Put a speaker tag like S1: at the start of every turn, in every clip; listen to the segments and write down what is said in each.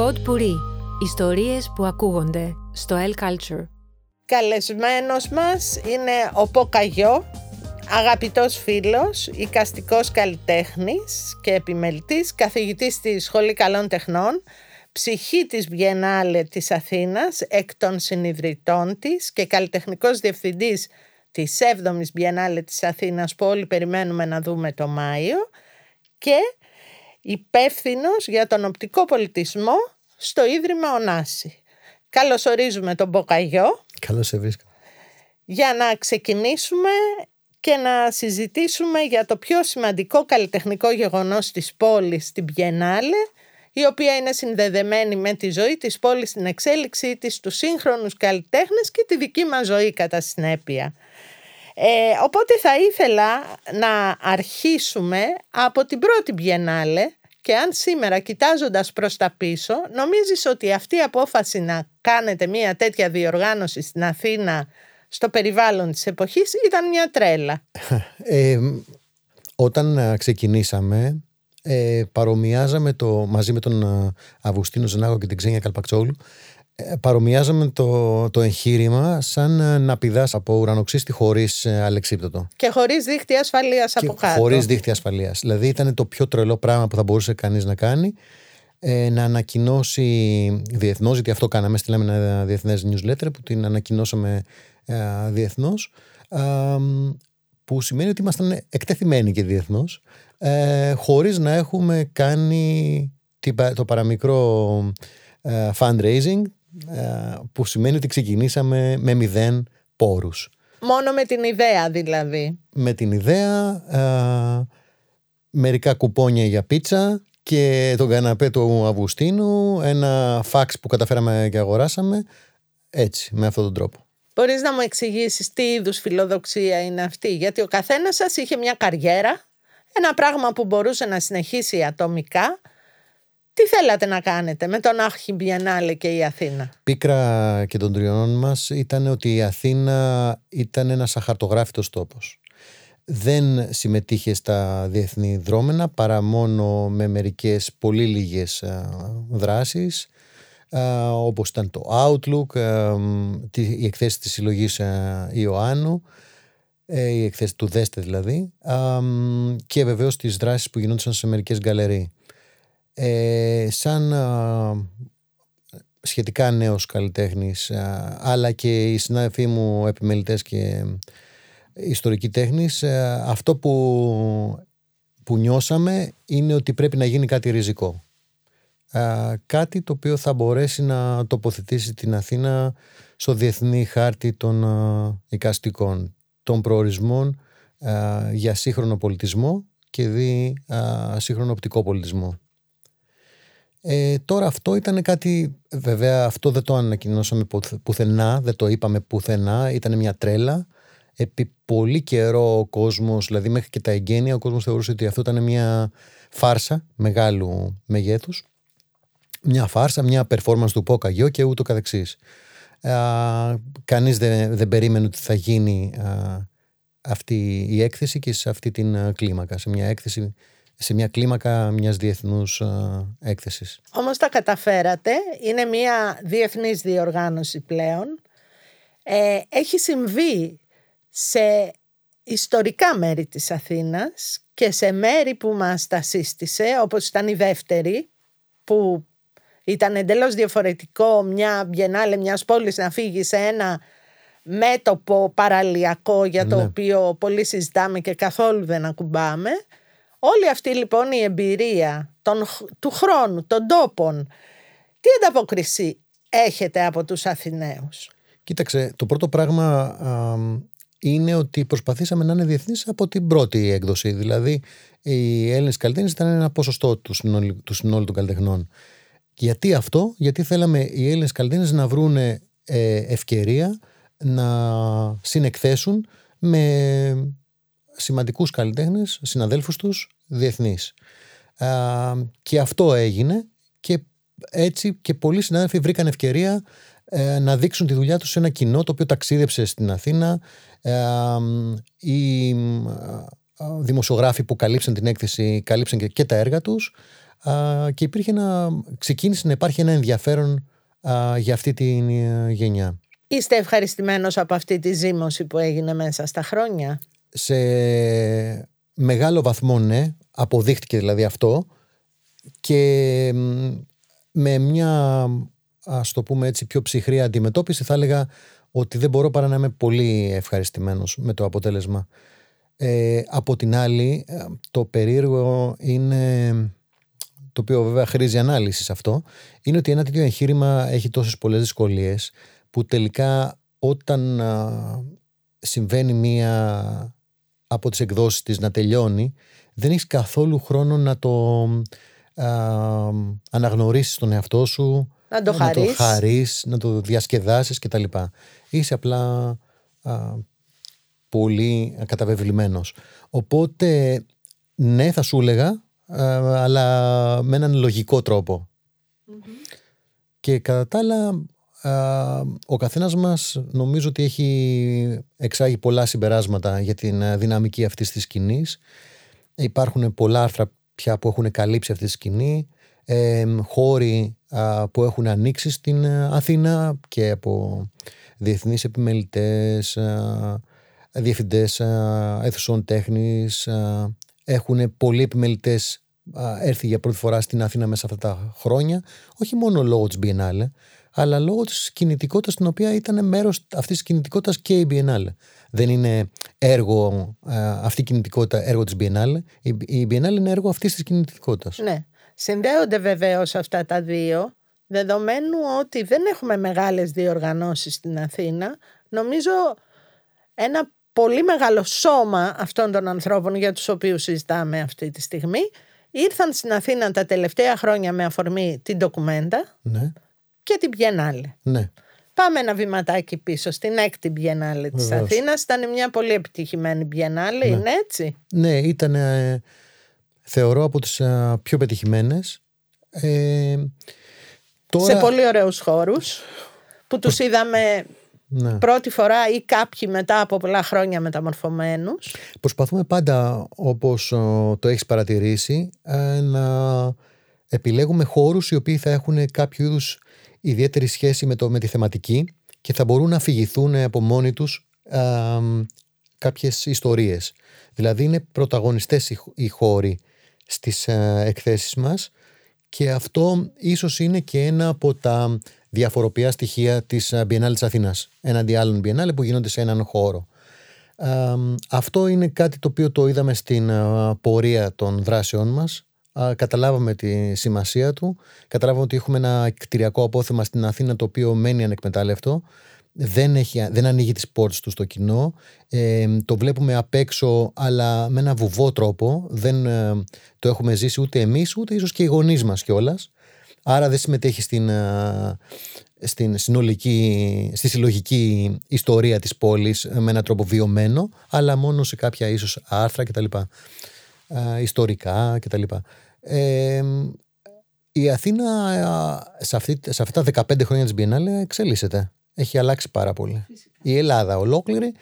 S1: Pod Puri. Ιστορίες που ακούγονται στο El Culture.
S2: Καλεσμένος μας είναι ο Ποκαγιό, αγαπητός φίλος, οικαστικός καλλιτέχνης και επιμελητής, καθηγητής στη Σχολή Καλών Τεχνών, ψυχή της Βιενάλε της Αθήνας, εκ των συνειδητών της και καλλιτεχνικός διευθυντής της 7ης Βιενάλε της Αθήνας που όλοι περιμένουμε να δούμε το Μάιο και υπεύθυνος για τον οπτικό πολιτισμό στο Ίδρυμα Ονάση. Καλωσορίζουμε τον Μποκαγιό.
S3: Καλώς σε βρίσκω.
S2: Για να ξεκινήσουμε και να συζητήσουμε για το πιο σημαντικό καλλιτεχνικό γεγονός της πόλης, την Πιενάλε, η οποία είναι συνδεδεμένη με τη ζωή της πόλης, στην εξέλιξή της, τους σύγχρονους καλλιτέχνες και τη δική μας ζωή κατά συνέπεια. Ε, οπότε θα ήθελα να αρχίσουμε από την πρώτη Biennale και αν σήμερα κοιτάζοντας προς τα πίσω νομίζεις ότι αυτή η απόφαση να κάνετε μια τέτοια διοργάνωση στην Αθήνα στο περιβάλλον της εποχής ήταν μια τρέλα;
S3: Ε, όταν ξεκινήσαμε ε, παρομοιάζαμε το, μαζί με τον Αυγουστίνο Ζενάγο και την Ξένια Καλπαξόλου ε, παρομοιάζαμε το, το εγχείρημα σαν ε, να πηδάς από ουρανοξύστη χωρίς ε, αλεξίπτωτο.
S2: Και χωρίς δίχτυ ασφαλείας από κάτω.
S3: Χωρίς δίχτυ ασφαλείας. Δηλαδή ήταν το πιο τρελό πράγμα που θα μπορούσε κανείς να κάνει. να ανακοινώσει διεθνώς, γιατί αυτό κάναμε. Στείλαμε ένα διεθνές newsletter που την ανακοινώσαμε ε, διεθνώς. που σημαίνει ότι ήμασταν εκτεθειμένοι και διεθνώς, ε, χωρίς να έχουμε κάνει το παραμικρό fundraising ε, που σημαίνει ότι ξεκινήσαμε με μηδέν πόρους.
S2: Μόνο με την ιδέα δηλαδή.
S3: Με την ιδέα, ε, μερικά κουπόνια για πίτσα και τον καναπέ του Αυγουστίνου, ένα φάξ που καταφέραμε και αγοράσαμε, έτσι, με αυτόν τον τρόπο.
S2: Μπορείς να μου εξηγήσεις τι είδους φιλοδοξία είναι αυτή, γιατί ο καθένας σας είχε μια καριέρα, ένα πράγμα που μπορούσε να συνεχίσει ατομικά, τι θέλατε να κάνετε με τον Άχη Μπιενάλε και η Αθήνα;
S3: Πίκρα και των τριών μας ήταν ότι η Αθήνα ήταν ένας αχαρτογράφητος τόπος. Δεν συμμετείχε στα διεθνή δρόμενα παρά μόνο με μερικές πολύ λίγες δράσεις όπως ήταν το Outlook, η εκθέση της συλλογής Ιωάννου, ε, η εκθέση του Δέστε δηλαδή και βεβαίως τις δράσεις που γινόντουσαν σε μερικές γκαλερί. Ε, σαν σχετικά νέος καλλιτέχνης αλλά και οι συνάδελφοί μου επιμελητές και ιστορικοί τέχνης αυτό που, που νιώσαμε είναι ότι πρέπει να γίνει κάτι ριζικό κάτι το οποίο θα μπορέσει να τοποθετήσει την Αθήνα στο διεθνή χάρτη των οικαστικών των προορισμών για σύγχρονο πολιτισμό και δι σύγχρονο οπτικό πολιτισμό. Ε, τώρα αυτό ήταν κάτι, βέβαια αυτό δεν το ανακοινώσαμε πουθενά, δεν το είπαμε πουθενά, ήταν μια τρέλα. Επί πολύ καιρό ο κόσμος, δηλαδή μέχρι και τα εγγένεια, ο κόσμος θεωρούσε ότι αυτό ήταν μια φάρσα μεγάλου μεγέθους. Μια φάρσα, μια performance του Πόκαγιο και ούτω καθεξής. Α, κανείς δεν, δεν περίμενε ότι θα γίνει αυτή η έκθεση και σε αυτή την κλίμακα, σε μια έκθεση σε μια κλίμακα μιας διεθνούς έκθεσης.
S2: Όμως τα καταφέρατε, είναι μια διεθνής διοργάνωση πλέον. Ε, έχει συμβεί σε ιστορικά μέρη της Αθήνας και σε μέρη που μας τα σύστησε, όπως ήταν η δεύτερη, που ήταν εντελώς διαφορετικό μια μπιενάλε μιας πόλης να φύγει σε ένα μέτωπο παραλιακό για το ναι. οποίο πολύ συζητάμε και καθόλου δεν ακουμπάμε. Όλη αυτή λοιπόν η εμπειρία των, του χρόνου, των τόπων, τι ανταποκρισή έχετε από τους Αθηναίους;
S3: Κοίταξε, το πρώτο πράγμα είναι ότι προσπαθήσαμε να είναι διεθνείς από την πρώτη έκδοση. Δηλαδή, οι Έλληνες καλλιτέχνες ήταν ένα ποσοστό του συνόλου, του συνόλου των καλλιτεχνών. Γιατί αυτό, γιατί θέλαμε οι Έλληνες καλλιτέχνες να βρουν ε, ευκαιρία να συνεκθέσουν με σημαντικούς καλλιτέχνες, συναδέλφους τους, διεθνείς. και αυτό έγινε και έτσι και πολλοί συνάδελφοι βρήκαν ευκαιρία ε, να δείξουν τη δουλειά τους σε ένα κοινό το οποίο ταξίδεψε στην Αθήνα. οι δημοσιογράφοι που καλύψαν την έκθεση καλύψαν και, τα έργα τους και υπήρχε ένα, ξεκίνησε να υπάρχει ένα ενδιαφέρον για αυτή τη ε, γενιά.
S2: Είστε ευχαριστημένος από αυτή τη ζήμωση που έγινε μέσα στα χρόνια;
S3: Σε μεγάλο βαθμό ναι, αποδείχτηκε δηλαδή αυτό και με μια ας το πούμε έτσι πιο ψυχρή αντιμετώπιση θα έλεγα ότι δεν μπορώ παρά να είμαι πολύ ευχαριστημένος με το αποτέλεσμα. Ε, από την άλλη ε, το περίεργο είναι το οποίο βέβαια χρήζει ανάλυσης αυτό είναι ότι ένα τέτοιο εγχείρημα έχει τόσες πολλές δυσκολίες που τελικά όταν συμβαίνει μία από τις εκδόσεις της να τελειώνει δεν έχεις καθόλου χρόνο να το α, αναγνωρίσεις τον εαυτό σου
S2: να το,
S3: να το χαρείς, να το διασκεδάσεις κτλ. Είσαι απλά α, πολύ καταβεβλημένος. Οπότε ναι θα σου έλεγα αλλά με έναν λογικό Και κατά τα άλλα ο καθένας μας νομίζω ότι έχει εξάγει πολλά συμπεράσματα για την δυναμική αυτής της σκηνής. Υπάρχουν πολλά άρθρα πια που έχουν καλύψει αυτή τη σκηνή, ε, χώροι που έχουν ανοίξει στην Αθήνα και από διεθνείς επιμελητές, α, διευθυντές αίθουσων τέχνης, έχουν πολλοί επιμελητές έρθει για πρώτη φορά στην Αθήνα μέσα αυτά τα χρόνια, όχι μόνο λόγω της Biennale, αλλά λόγω της κινητικότητας την οποία ήταν μέρος αυτής της κινητικότητας και η Biennale. Δεν είναι έργο, αυτή η κινητικότητα έργο της Biennale, η Biennale είναι έργο αυτής της κινητικότητας.
S2: Ναι. Συνδέονται βεβαίως αυτά τα δύο, δεδομένου ότι δεν έχουμε μεγάλες διοργανώσεις στην Αθήνα. Νομίζω ένα πολύ μεγάλο σώμα αυτών των ανθρώπων για τους οποίους συζητάμε αυτή τη στιγμή ήρθαν στην Αθήνα τα τελευταία χρόνια με αφορμή την ντοκουμέντα
S3: ναι.
S2: Και την Biennale.
S3: Ναι.
S2: Πάμε ένα βηματάκι πίσω στην έκτη Biennale της Αθήνας. Ήταν μια πολύ επιτυχημένη Biennale, ναι. είναι έτσι;
S3: Ναι, ήταν ε, θεωρώ από τις ε, πιο πετυχημένες. Ε,
S2: τώρα... Σε πολύ ωραίους χώρους που τους είδαμε ναι. πρώτη φορά ή κάποιοι μετά από πολλά χρόνια μεταμορφωμένους.
S3: Προσπαθούμε πάντα όπως το έχεις παρατηρήσει ε, να επιλέγουμε χώρους οι οποίοι θα έχουν κάποιο είδους ιδιαίτερη σχέση με, το, με τη θεματική και θα μπορούν να αφηγηθούν από μόνοι τους ε, κάποιες ιστορίες. Δηλαδή είναι πρωταγωνιστές οι, χώροι στις ε, εκθέσεις μας και αυτό ίσως είναι και ένα από τα διαφοροποιά στοιχεία της ε, Biennale της Αθήνας έναντι άλλων Biennale που γίνονται σε έναν χώρο. αυτό είναι κάτι το οποίο το είδαμε στην ε, πορεία των δράσεών μας. Καταλάβαμε τη σημασία του. Καταλάβαμε ότι έχουμε ένα κτηριακό απόθεμα στην Αθήνα το οποίο μένει ανεκμετάλλευτο. Δεν, έχει, δεν ανοίγει τις πόρτες του στο κοινό. Ε, το βλέπουμε απ' έξω αλλά με ένα βουβό τρόπο. Δεν το έχουμε ζήσει ούτε εμείς ούτε ίσως και οι γονείς μας κιόλας. Άρα δεν συμμετέχει στην, ε, στην συνολική, στη συλλογική ιστορία της πόλης με έναν τρόπο βιωμένο, αλλά μόνο σε κάποια ίσως άρθρα κτλ. Ε, ιστορικά κτλ. Ε, η Αθήνα ε, σε, αυτή, σε αυτά τα 15 χρόνια της Biennale εξελίσσεται. Έχει αλλάξει πάρα πολύ. Η Ελλάδα ολόκληρη,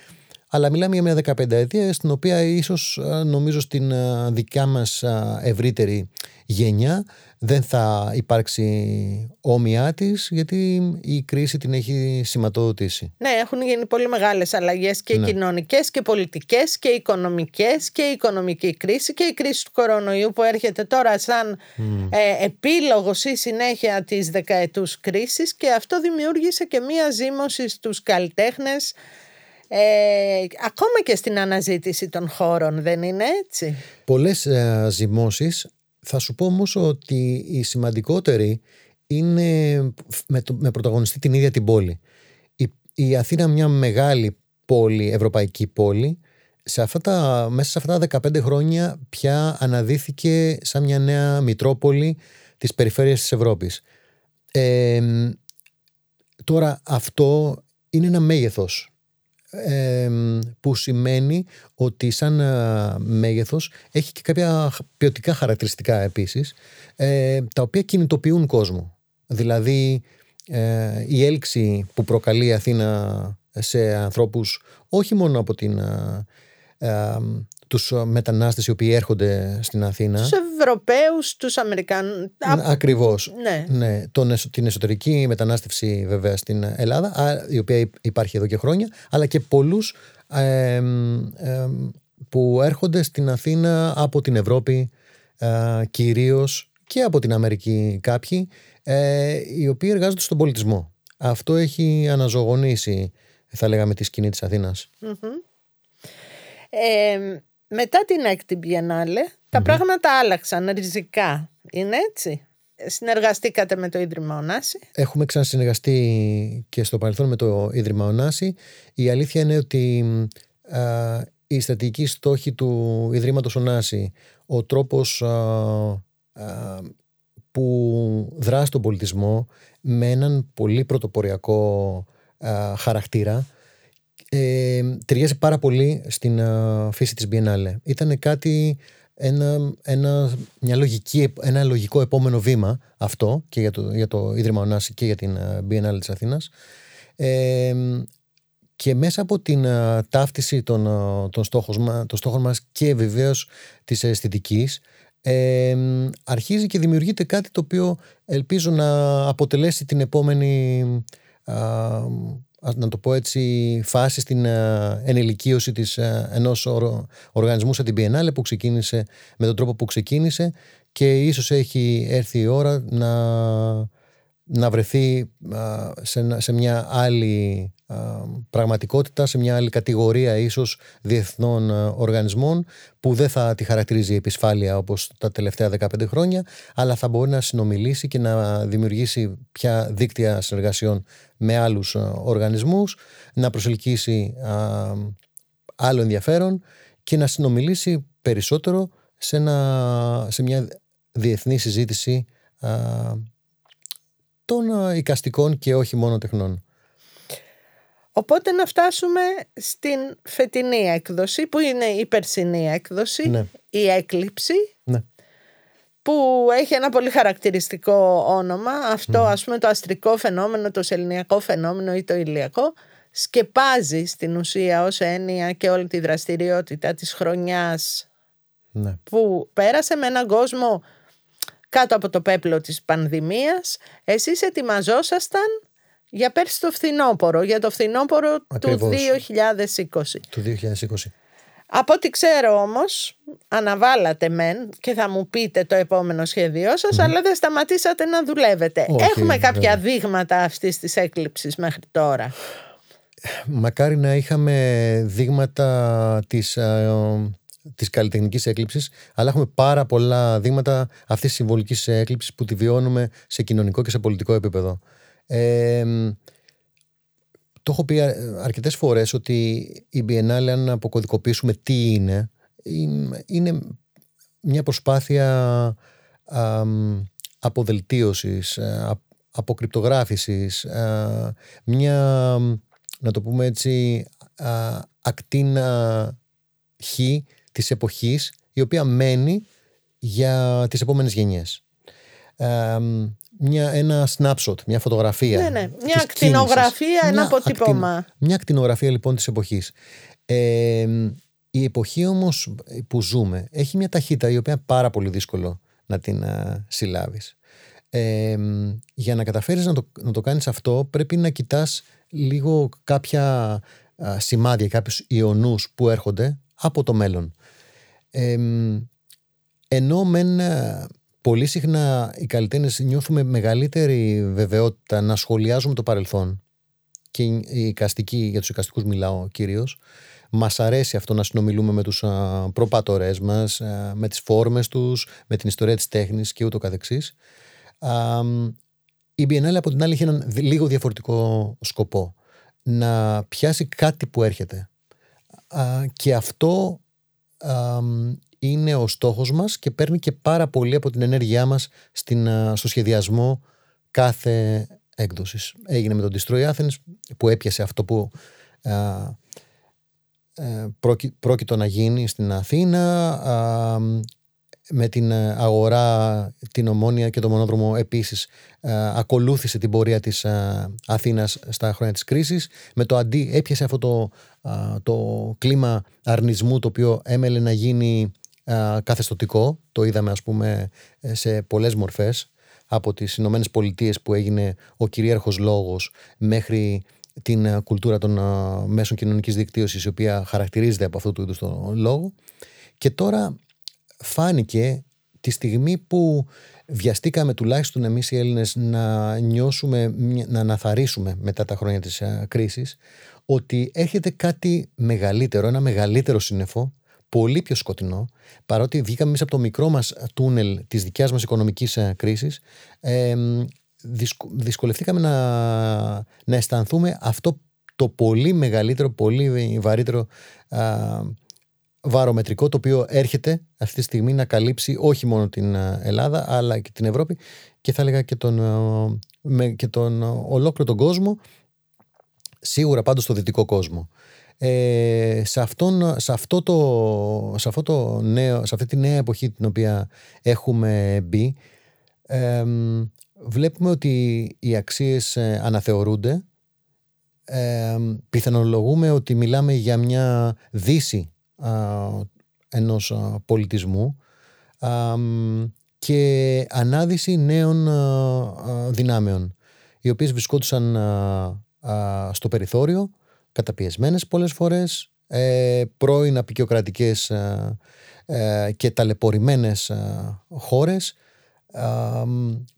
S3: αλλά μιλάμε για μια 15 ετία στην οποία ίσως νομίζω στην δικιά μας ευρύτερη γενιά δεν θα υπάρξει όμοιά της, γιατί η κρίση την έχει σηματοδοτήσει.
S2: Ναι, έχουν γίνει πολύ μεγάλες αλλαγές και ναι. κοινωνικές και πολιτικές και οικονομικές και η οικονομική κρίση και η κρίση του κορονοϊού που έρχεται τώρα σαν mm. ε, επίλογο ή συνέχεια της δεκαετούς κρίσης και αυτό δημιούργησε και μία ζήμωση στους καλλιτέχνες. Ε, ακόμα και στην αναζήτηση των χώρων δεν είναι έτσι;
S3: Πολλές ε, ζυμώσεις θα σου πω όμως ότι η σημαντικότερη είναι με, το, με πρωταγωνιστή την ίδια την πόλη. Η, η Αθήνα μια μεγάλη πόλη, ευρωπαϊκή πόλη, σε αυτά τα, μέσα σε αυτά τα 15 χρόνια πια αναδύθηκε σαν μια νέα μητρόπολη της περιφέρειας της Ευρώπης. τώρα αυτό είναι ένα μέγεθος που σημαίνει ότι σαν ε, μέγεθος έχει και κάποια ποιοτικά χαρακτηριστικά επίσης ε, τα οποία κινητοποιούν κόσμο. Δηλαδή ε, η έλξη που προκαλεί η Αθήνα σε ανθρώπους όχι μόνο από την τους μετανάστες οι οποίοι έρχονται στην Αθήνα.
S2: Τους Ευρωπαίους, τους Αμερικανούς.
S3: Ακριβώς.
S2: Ναι.
S3: ναι. Τον, την εσωτερική μετανάστευση βέβαια στην Ελλάδα, η οποία υπάρχει εδώ και χρόνια, αλλά και πολλούς που έρχονται στην Αθήνα από την Ευρώπη ε, κυρίως και από την Αμερική κάποιοι, ε, οι οποίοι εργάζονται στον πολιτισμό. Αυτό έχει αναζωογονήσει, θα λέγαμε, τη σκηνή της αθηνας
S2: Ε, μετά την έκτη Biennale, τα πράγματα άλλαξαν ριζικά. Είναι έτσι. Συνεργαστήκατε με το Ίδρυμα Ονάση.
S3: Έχουμε ξανασυνεργαστεί και στο παρελθόν με το Ίδρυμα Ονάση. Η αλήθεια είναι ότι α, η στρατηγική στόχη του Ιδρύματος Ονάση, ο τρόπος που δράσει τον πολιτισμό με έναν πολύ πρωτοποριακό χαρακτήρα ε, ταιριάζει πάρα πολύ στην φύση της Biennale. Ήταν κάτι, ένα, ένα, μια λογική, ένα λογικό επόμενο βήμα αυτό και για το, για το Ίδρυμα Ονάση και για την Biennale της Αθήνας. Ε, και μέσα από την ταύτιση των, των, στόχων, των στόχων μας και βεβαίως της αισθητικής ε, αρχίζει και δημιουργείται κάτι το οποίο ελπίζω να αποτελέσει την επόμενη να το πω έτσι, φάση στην ενηλικίωση της ενός οργανισμού σαν την Biennale που ξεκίνησε με τον τρόπο που ξεκίνησε και ίσως έχει έρθει η ώρα να, να βρεθεί σε, σε μια άλλη πραγματικότητα, σε μια άλλη κατηγορία ίσως διεθνών οργανισμών που δεν θα τη χαρακτηρίζει η επισφάλεια όπως τα τελευταία 15 χρόνια αλλά θα μπορεί να συνομιλήσει και να δημιουργήσει πια δίκτυα συνεργασιών με άλλους οργανισμούς να προσελκύσει άλλο ενδιαφέρον και να συνομιλήσει περισσότερο σε, ένα, σε μια διεθνή συζήτηση των οικαστικών και όχι μόνο τεχνών.
S2: Οπότε να φτάσουμε στην φετινή έκδοση που είναι η περσινή έκδοση,
S3: ναι.
S2: η έκλειψη
S3: ναι.
S2: που έχει ένα πολύ χαρακτηριστικό όνομα αυτό ας πούμε το αστρικό φαινόμενο, το σεληνιακό φαινόμενο ή το ηλιακό σκεπάζει στην ουσία ως έννοια και όλη τη δραστηριότητα της χρονιάς
S3: ναι.
S2: που πέρασε με έναν κόσμο κάτω από το πέπλο της πανδημίας εσείς ετοιμαζόσασταν για πέρσι το φθινόπωρο, για το φθινόπωρο του 2020.
S3: Του 2020.
S2: Από ό,τι ξέρω όμως, αναβάλατε μεν και θα μου πείτε το επόμενο σχέδιό σας, αλλά δεν σταματήσατε να δουλεύετε. Έχουμε κάποια δείγματα αυτής της έκλειψης μέχρι τώρα;
S3: Μακάρι να είχαμε δείγματα της, ε, της καλλιτεχνικής έκλειψης, αλλά έχουμε πάρα πολλά δείγματα αυτής της συμβολικής έκλειψης που τη βιώνουμε σε κοινωνικό και σε πολιτικό επίπεδο. Το έχω πει αρκετές φορές ότι η Biennale αν αποκωδικοποιήσουμε τι είναι είναι μια προσπάθεια α, αποδελτίωσης, αποκρυπτογράφησης, μια, να το πούμε έτσι, ακτίνα χ της εποχής η οποία μένει για τις επόμενες γενιές μια, ένα snapshot, μια φωτογραφία.
S2: Ναι, ναι. Μια ακτινογραφία, ένα αποτύπωμα.
S3: μια ακτινογραφία λοιπόν της εποχής. η εποχή όμως που ζούμε έχει μια ταχύτητα η οποία είναι πάρα πολύ δύσκολο να την α, συλλάβεις. για να καταφέρεις να το, να το κάνεις αυτό πρέπει να κοιτάς λίγο κάποια α, σημάδια, κάποιους ιονούς που έρχονται από το μέλλον. Ενώ μεν πολύ συχνά οι καλλιτέχνες νιώθουμε μεγαλύτερη βεβαιότητα να σχολιάζουμε το παρελθόν και οι οικαστικοί, για τους οικαστικούς μιλάω κυρίως, μας αρέσει αυτό να συνομιλούμε με τους προπατορές μας, με τις φόρμες τους, με την ιστορία της τέχνης και ούτω καθεξής. Η Biennale από την άλλη έχει έναν λίγο διαφορετικό σκοπό. Να πιάσει κάτι που έρχεται. Και αυτό είναι ο στόχος μας και παίρνει και πάρα πολύ από την ενέργειά μας στην, στο σχεδιασμό κάθε έκδοσης. Έγινε με τον Destroy Athens που έπιασε αυτό που α, ε, πρόκειτο να γίνει στην Αθήνα. Με την αγορά, την ομόνια και το μονόδρομο επίσης ακολούθησε την πορεία της Αθήνας στα χρόνια της κρίσης. Με το αντί έπιασε αυτό το, το κλίμα αρνισμού το οποίο έμελε να γίνει καθεστωτικό. Το είδαμε ας πούμε σε πολλές μορφές από τις Ηνωμένες Πολιτείες που έγινε ο κυρίαρχος λόγος μέχρι την κουλτούρα των μέσων κοινωνικής δικτύωσης η οποία χαρακτηρίζεται από αυτού του είδους τον λόγο και τώρα φάνηκε τη στιγμή που βιαστήκαμε τουλάχιστον εμείς οι Έλληνες να νιώσουμε, να αναθαρίσουμε μετά τα χρόνια της κρίσης ότι έρχεται κάτι μεγαλύτερο, ένα μεγαλύτερο σύννεφο πολύ πιο σκοτεινό, παρότι βγήκαμε μέσα από το μικρό μας τούνελ της δικιάς μας οικονομικής ε, κρίσης, ε, δυσκολευτήκαμε να, να αισθανθούμε αυτό το πολύ μεγαλύτερο, πολύ βαρύτερο βαρομετρικό το οποίο έρχεται αυτή τη στιγμή να καλύψει όχι μόνο την ε, Ελλάδα αλλά και την Ευρώπη και θα έλεγα και τον, με, και τον ολόκληρο τον κόσμο σίγουρα πάντως στο δυτικό κόσμο. Ε, σε, αυτόν, σε, αυτό το, σε, αυτό το νέο, σε αυτή τη νέα εποχή την οποία έχουμε μπει ε, βλέπουμε ότι οι αξίες ε, αναθεωρούνται ε, πιθανολογούμε ότι μιλάμε για μια δύση α, ενός πολιτισμού. Και ανάδυση νέων δυνάμεων οι οποίες βρισκόντουσαν στο περιθώριο καταπιεσμένες πολλές φορές, ε, πρώην απεικιοκρατικές ε, ε, και ταλαιπωρημένες ε, χώρες, ε,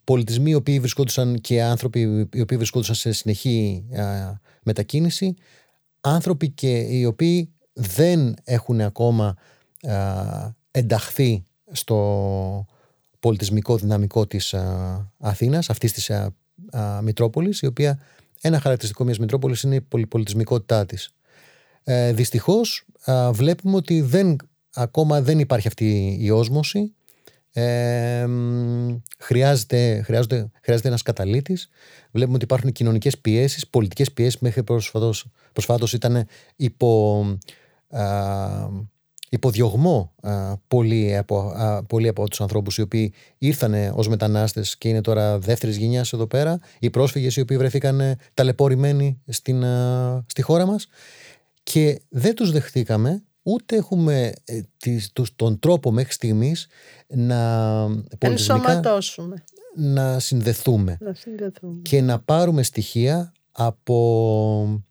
S3: πολιτισμοί οι οποίοι βρισκόντουσαν και άνθρωποι οι οποίοι βρισκόντουσαν σε συνεχή μετακίνηση, άνθρωποι και οι οποίοι δεν έχουν ακόμα ενταχθεί στο πολιτισμικό δυναμικό της Αθήνας, αυτής της Μητρόπολης, η οποία ένα χαρακτηριστικό μιας Μητρόπολης είναι η πολυπολιτισμικότητά της. Ε, Δυστυχώς βλέπουμε ότι δεν, ακόμα δεν υπάρχει αυτή η όσμωση. Ε, χρειάζεται, χρειάζεται, χρειάζεται ένας καταλήτης βλέπουμε ότι υπάρχουν κοινωνικές πιέσεις πολιτικές πιέσεις μέχρι προσφάτως, ήταν υπό υποδιωγμό α, πολλοί, από, α, πολλοί από τους ανθρώπους οι οποίοι ήρθαν ως μετανάστες και είναι τώρα δεύτερης γενιάς εδώ πέρα, οι πρόσφυγες οι οποίοι βρεθήκαν ταλαιπωρημένοι στην, στη χώρα μας. Και δεν τους δεχτήκαμε ούτε έχουμε ε, τον τρόπο μέχρι στιγμής να
S2: ενσωματώσουμε.
S3: να συνδεθούμε,
S2: να συνδεθούμε.
S3: και να πάρουμε στοιχεία από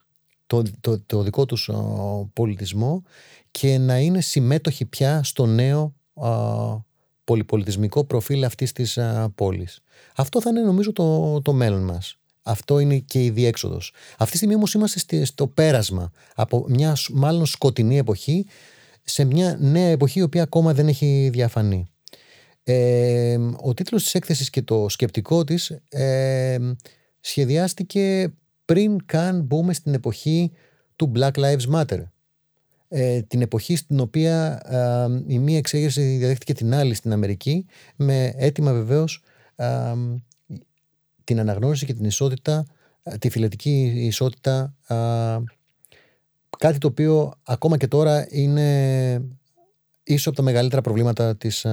S3: το, το, το δικό τους πολιτισμό και να είναι συμμέτοχοι πια στο νέο α, πολυπολιτισμικό προφίλ αυτής της α, πόλης. Αυτό θα είναι νομίζω το, το μέλλον μας. Αυτό είναι και η διέξοδος. Αυτή τη στιγμή όμως είμαστε στο πέρασμα από μια μάλλον σκοτεινή εποχή σε μια νέα εποχή η οποία ακόμα δεν έχει διαφανεί. Ε, ο τίτλος της έκθεσης και το σκεπτικό της ε, σχεδιάστηκε πριν καν μπούμε στην εποχή του Black Lives Matter. Ε, την εποχή στην οποία η μία εξέγερση διαδέχτηκε την άλλη στην Αμερική με έτοιμα βεβαίως την αναγνώριση και την ισότητα, τη φιλετική ισότητα κάτι το οποίο ακόμα και τώρα είναι ίσως από τα μεγαλύτερα προβλήματα της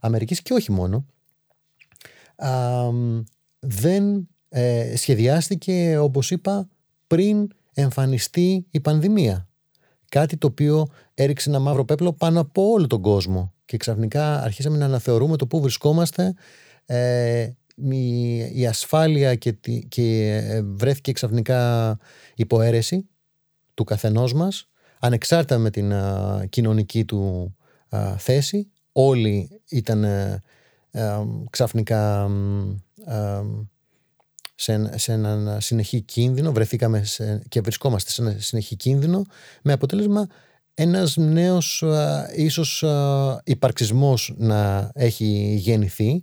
S3: Αμερικής και όχι μόνο. Δεν ε, σχεδιάστηκε όπως είπα πριν εμφανιστεί η πανδημία Κάτι το οποίο έριξε ένα μαύρο πέπλο πάνω από όλο τον κόσμο. Και ξαφνικά αρχίσαμε να αναθεωρούμε το πού βρισκόμαστε. Ε, η, ασφάλεια και, και ε, βρέθηκε ξαφνικά υποαίρεση του καθενός μας ανεξάρτητα με την κοινωνική του θέση όλοι ήταν ε, ξαφνικά σε, σε έναν συνεχή κίνδυνο, βρεθήκαμε και βρισκόμαστε σε ένα συνεχή κίνδυνο, με αποτέλεσμα ένας νέος α, ίσως α, υπαρξισμός να έχει γεννηθεί,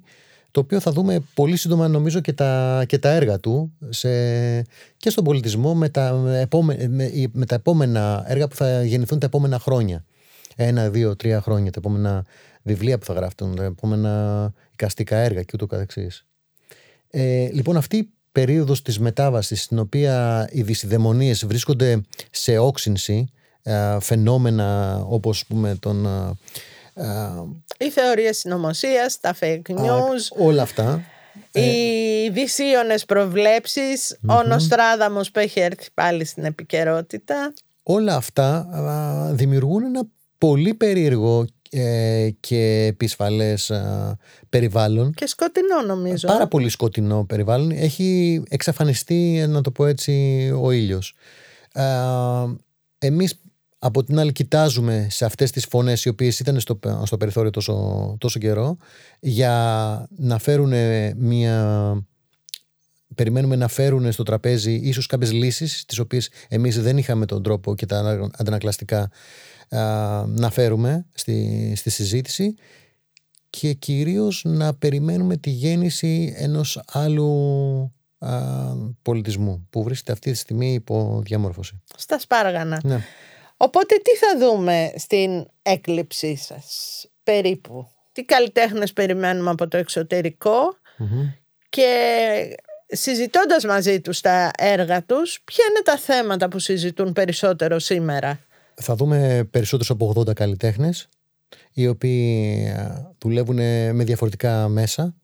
S3: το οποίο θα δούμε πολύ σύντομα νομίζω και τα, και τα έργα του σε, και στον πολιτισμό με τα, επόμε, με, τα επόμενα έργα που θα γεννηθούν τα επόμενα χρόνια. Ένα, δύο, τρία χρόνια, τα επόμενα βιβλία που θα γράφτουν, τα επόμενα οικαστικά έργα και ούτω καθεξής. Ε, λοιπόν, αυτή περίοδος της μετάβασης στην οποία οι δυσιδαιμονίες βρίσκονται σε όξυνση, ε, φαινόμενα όπως πούμε τον ε, ε,
S2: Οι θεωρίες συνωμοσίας, τα fake news.
S3: όλα αυτά.
S2: Οι δυσίωνες προβλέψεις, ο Νοστράδαμος που έχει έρθει πάλι στην επικαιρότητα.
S3: Όλα αυτά δημιουργούν ένα πολύ περίεργο ε, και επισφαλές περιβάλλον.
S2: Και σκοτεινό νομίζω.
S3: Πάρα πολύ σκοτεινό περιβάλλον. Έχει εξαφανιστεί, να το πω έτσι, ο ήλιος. εμείς από την άλλη κοιτάζουμε σε αυτές τις φωνές οι οποίες ήταν στο, στο περιθώριο τόσο, τόσο καιρό για να φέρουν μια... Περιμένουμε να φέρουν στο τραπέζι ίσως κάποιες λύσεις τις οποίες εμείς δεν είχαμε τον τρόπο και τα αντανακλαστικά να φέρουμε στη, στη συζήτηση και κυρίως να περιμένουμε τη γέννηση ενός άλλου πολιτισμού που βρίσκεται αυτή τη στιγμή υπό διαμόρφωση.
S2: Στα σπάργανα.
S3: Ναι.
S2: Οπότε τι θα δούμε στην έκλειψή σας περίπου; Τι καλλιτέχνες περιμένουμε από το εξωτερικο και συζητώντας μαζί τους τα έργα τους, ποια είναι τα θέματα που συζητούν περισσότερο σήμερα;
S3: Θα δούμε περισσότερους από 80 καλλιτέχνες, οι οποίοι δουλεύουν με διαφορετικά μέσα.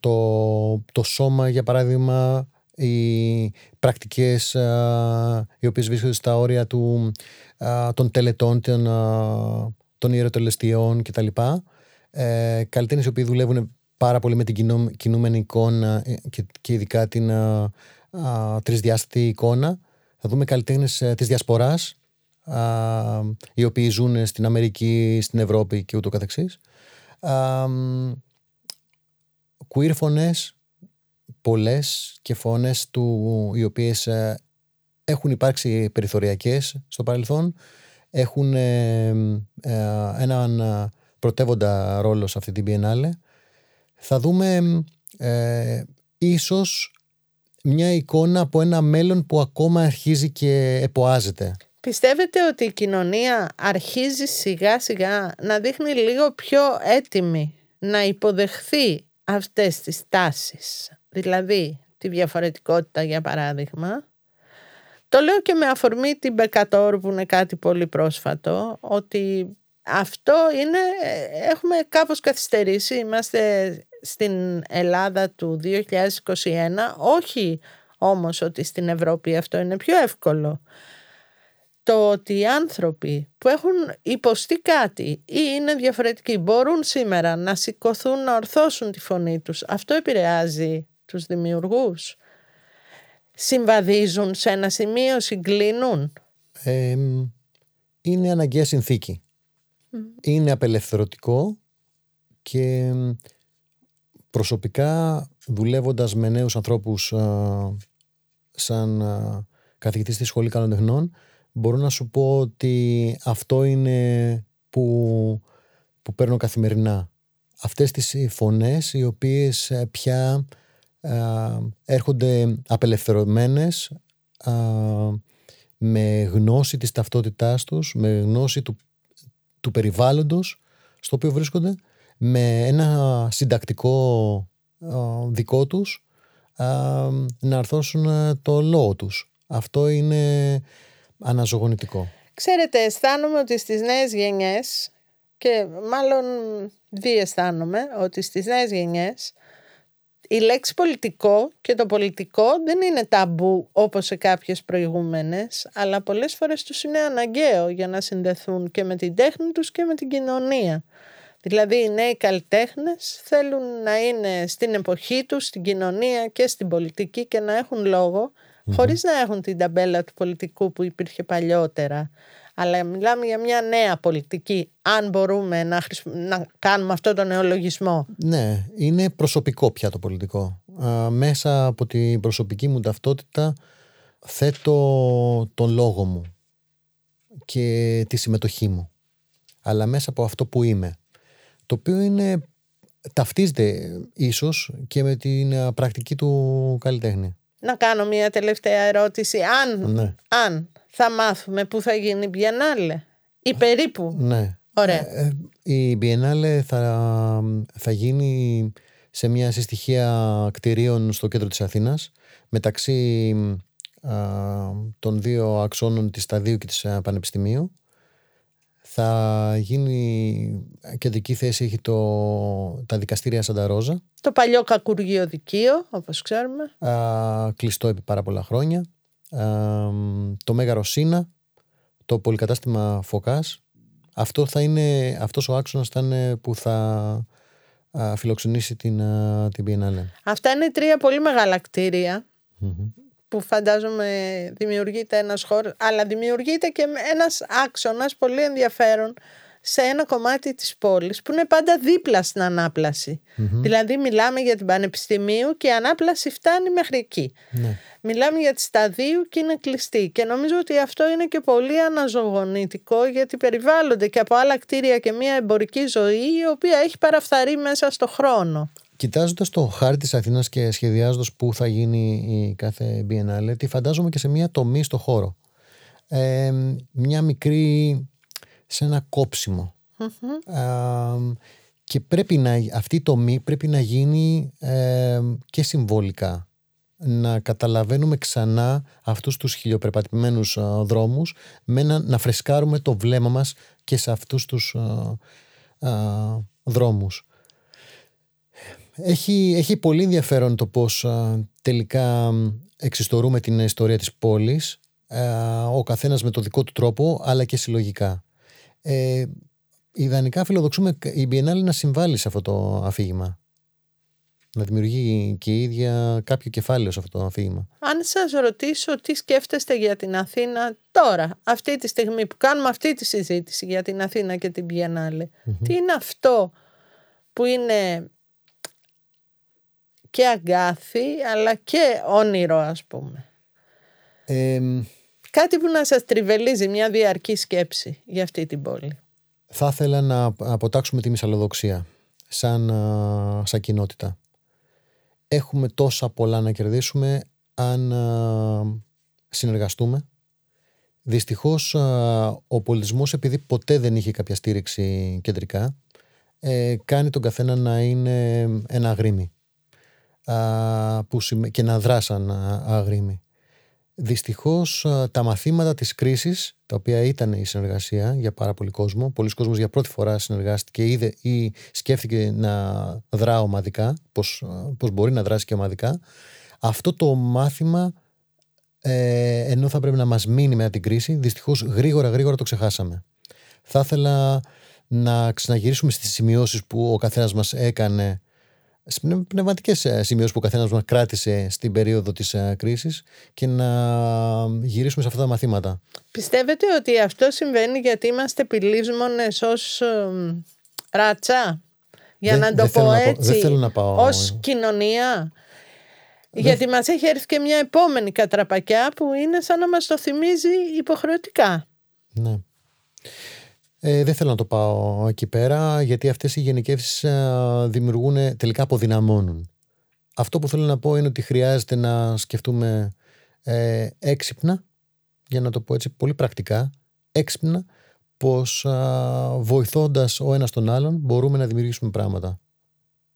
S3: Το, το σώμα, για παράδειγμα, οι πρακτικές οι οποίες βρίσκονται στα όρια του, των τελετών, των, των ιεροτελεστιών κτλ. Ε, καλλιτέχνες οι οποίοι δουλεύουν πάρα πολύ με την κινούμενη εικόνα ε, και, και ειδικά την α, α, τρισδιάστατη εικόνα. Θα δούμε καλλιτέχνες ε, της διασποράς α, οι οποίοι ζουν στην Αμερική, στην Ευρώπη και ούτω καθεξής. queer φωνές πολλές και φωνές του οι οποίες ε, έχουν υπάρξει περιθωριακές στο παρελθόν έχουν ε, ε, έναν πρωτεύοντα ρόλο σε αυτή την Biennale θα δούμε ε, ίσως μια εικόνα από ένα μέλλον που ακόμα αρχίζει και εποάζεται.
S2: Πιστεύετε ότι η κοινωνία αρχίζει σιγά σιγά να δείχνει λίγο πιο έτοιμη να υποδεχθεί αυτές τις τάσεις; Δηλαδή τη διαφορετικότητα για παράδειγμα. Το λέω και με αφορμή την Μπεκατόρ που είναι κάτι πολύ πρόσφατο, ότι αυτό είναι, έχουμε κάπως καθυστερήσει, είμαστε στην Ελλάδα του 2021, όχι όμως ότι στην Ευρώπη αυτό είναι πιο εύκολο. Το ότι οι άνθρωποι που έχουν υποστεί κάτι ή είναι διαφορετικοί μπορούν σήμερα να σηκωθούν, να ορθώσουν τη φωνή τους. Αυτό επηρεάζει τους δημιουργούς. Συμβαδίζουν σε ένα σημείο, συγκλίνουν.
S3: είναι αναγκαία συνθήκη. Είναι απελευθερωτικό και προσωπικά δουλεύοντας με νέους ανθρώπους σαν α, καθηγητής στη Σχολή Καλών Τεχνών μπορώ να σου πω ότι αυτό είναι που, που παίρνω καθημερινά. Αυτές τις φωνές οι οποίες ε, πια έρχονται απελευθερωμένες με γνώση της ταυτότητάς τους, με γνώση του, του περιβάλλοντος στο οποίο βρίσκονται, με ένα συντακτικό δικό τους να αρθώσουν το λόγο τους. Αυτό είναι αναζωογονητικό.
S2: Ξέρετε, αισθάνομαι ότι στις νέες γενιές και μάλλον διαισθάνομαι ότι στις νέες γενιές η λέξη πολιτικό και το πολιτικό δεν είναι ταμπού όπως σε κάποιες προηγούμενες, αλλά πολλές φορές τους είναι αναγκαίο για να συνδεθούν και με την τέχνη τους και με την κοινωνία. Δηλαδή οι νέοι καλλιτέχνες θέλουν να είναι στην εποχή τους, στην κοινωνία και στην πολιτική και να έχουν λόγο, χωρίς να έχουν την ταμπέλα του πολιτικού που υπήρχε παλιότερα αλλά μιλάμε για μια νέα πολιτική, αν μπορούμε να, να κάνουμε αυτό τον νεολογισμό.
S3: Ναι, είναι προσωπικό πια το πολιτικό. μέσα από την προσωπική μου ταυτότητα θέτω τον λόγο μου και τη συμμετοχή μου. Αλλά μέσα από αυτό που είμαι. Το οποίο είναι, ταυτίζεται ίσως και με την πρακτική του καλλιτέχνη.
S2: Να κάνω μια τελευταία ερώτηση. Αν,
S3: ναι.
S2: αν θα μάθουμε πού θα γίνει η Biennale; Ή περίπου;
S3: Ναι.
S2: Ωραία.
S3: Ε, ε, η Biennale θα, θα γίνει σε μια συστοιχεία κτηρίων στο κέντρο της Αθήνας μεταξύ των δύο αξώνων της Σταδίου και της Πανεπιστημίου. Θα γίνει κεντρική θέση έχει το, τα δικαστήρια Σανταρόζα.
S2: Το παλιό κακουργείο δικείο, όπως ξέρουμε.
S3: Α, κλειστό επί πάρα πολλά χρόνια. Α, το Μέγα Ρωσίνα, το πολυκατάστημα Φωκάς. Αυτό θα είναι, αυτός ο άξονας θα είναι που θα α, φιλοξενήσει την, α, την Biennale.
S2: Αυτά είναι τρία πολύ μεγάλα κτίρια που φαντάζομαι δημιουργείται ένας χώρος, αλλά δημιουργείται και ένας άξονας πολύ ενδιαφέρον σε ένα κομμάτι της πόλης που είναι πάντα δίπλα στην αναπλαση Δηλαδή μιλάμε για την Πανεπιστημίου και η ανάπλαση φτάνει μέχρι εκεί.
S3: Ναι.
S2: Μιλάμε για τη σταδίου και είναι κλειστή. Και νομίζω ότι αυτό είναι και πολύ αναζωογονητικό γιατί περιβάλλονται και από άλλα κτίρια και μια εμπορική ζωή η οποία έχει παραφθαρεί μέσα στο χρόνο.
S3: Κοιτάζοντας το χάρτη της Αθήνας και σχεδιάζοντας πού θα γίνει η κάθε Biennale, τη φαντάζομαι και σε μια τομή στο χώρο. Ε, μια μικρή. σε ένα κόψιμο. Ε, και πρέπει να, αυτή η τομή πρέπει να γίνει ε, και συμβολικά. Να καταλαβαίνουμε ξανά αυτούς τους χιλιοπερπατημένους ε, δρόμους με να, να φρεσκάρουμε το βλέμμα μας και σε αυτούς τους ε, δρόμους. Έχει, έχει πολύ ενδιαφέρον το πώς τελικά εξιστορούμε την ιστορία της πόλης ο καθένας με το δικό του τρόπο αλλά και συλλογικά. Ε, ιδανικά φιλοδοξούμε η Biennale να συμβάλλει σε αυτό το αφήγημα. Να δημιουργεί και η ίδια κάποιο κεφάλαιο σε αυτό το αφήγημα.
S2: Αν σας ρωτήσω τι σκέφτεστε για την Αθήνα τώρα, αυτή τη στιγμή που κάνουμε αυτή τη συζήτηση για την Αθήνα και την Biennale, τι είναι αυτό που είναι και αγκάθι αλλά και όνειρο ας πούμε. Κάτι που να σας τριβελίζει μια διαρκή σκέψη για αυτή την πόλη.
S3: Θα ήθελα να αποτάξουμε τη μυσαλλοδοξία σαν, σαν κοινότητα. Έχουμε τόσα πολλά να κερδίσουμε αν συνεργαστούμε. Δυστυχώς ο πολιτισμός επειδή ποτέ δεν είχε κάποια στήριξη κεντρικά ε, κάνει τον καθένα να είναι ένα αγρίμι που, και να δράσαν αγρίμι. Δυστυχώς τα μαθήματα της κρίσης, τα οποία ήταν η συνεργασία για πάρα πολύ κόσμο, πολλοί κόσμος για πρώτη φορά συνεργάστηκε είδε ή σκέφτηκε να δρά ομαδικά, πώς, πώς μπορεί να δράσει και ομαδικά, αυτό το μάθημα ε, ενώ θα πρέπει να μας μείνει μετά την κρίση, δυστυχώς γρήγορα γρήγορα το ξεχάσαμε. Θα ήθελα να ξαναγυρίσουμε στις σημειώσεις που ο καθένας μας έκανε στι πνευματικές ε, σημειώσεις που ο καθένας μας κράτησε στην περίοδο της ε, κρίσης και να γυρίσουμε σε αυτά τα μαθήματα.
S2: Πιστεύετε ότι αυτό συμβαίνει γιατί είμαστε πυλίσμονες ως ράτσα, για να το πω έτσι, ως κοινωνία. Γιατί μας έχει έρθει και μια επόμενη κατραπακιά που είναι σαν να μας το θυμίζει υποχρεωτικά.
S3: Ναι. Ε, δεν θέλω να το πάω εκεί πέρα, γιατί αυτές οι γενικεύσεις ε, δημιουργούν, τελικά αποδυναμώνουν. Αυτό που θέλω να πω είναι ότι χρειάζεται να σκεφτούμε ε, έξυπνα, για να το πω έτσι πολύ πρακτικά, έξυπνα, πως ε, βοηθώντας ο ένας τον άλλον μπορούμε να δημιουργήσουμε πράγματα.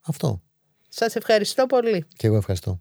S3: Αυτό.
S2: Σας ευχαριστώ πολύ.
S3: Και εγώ ευχαριστώ.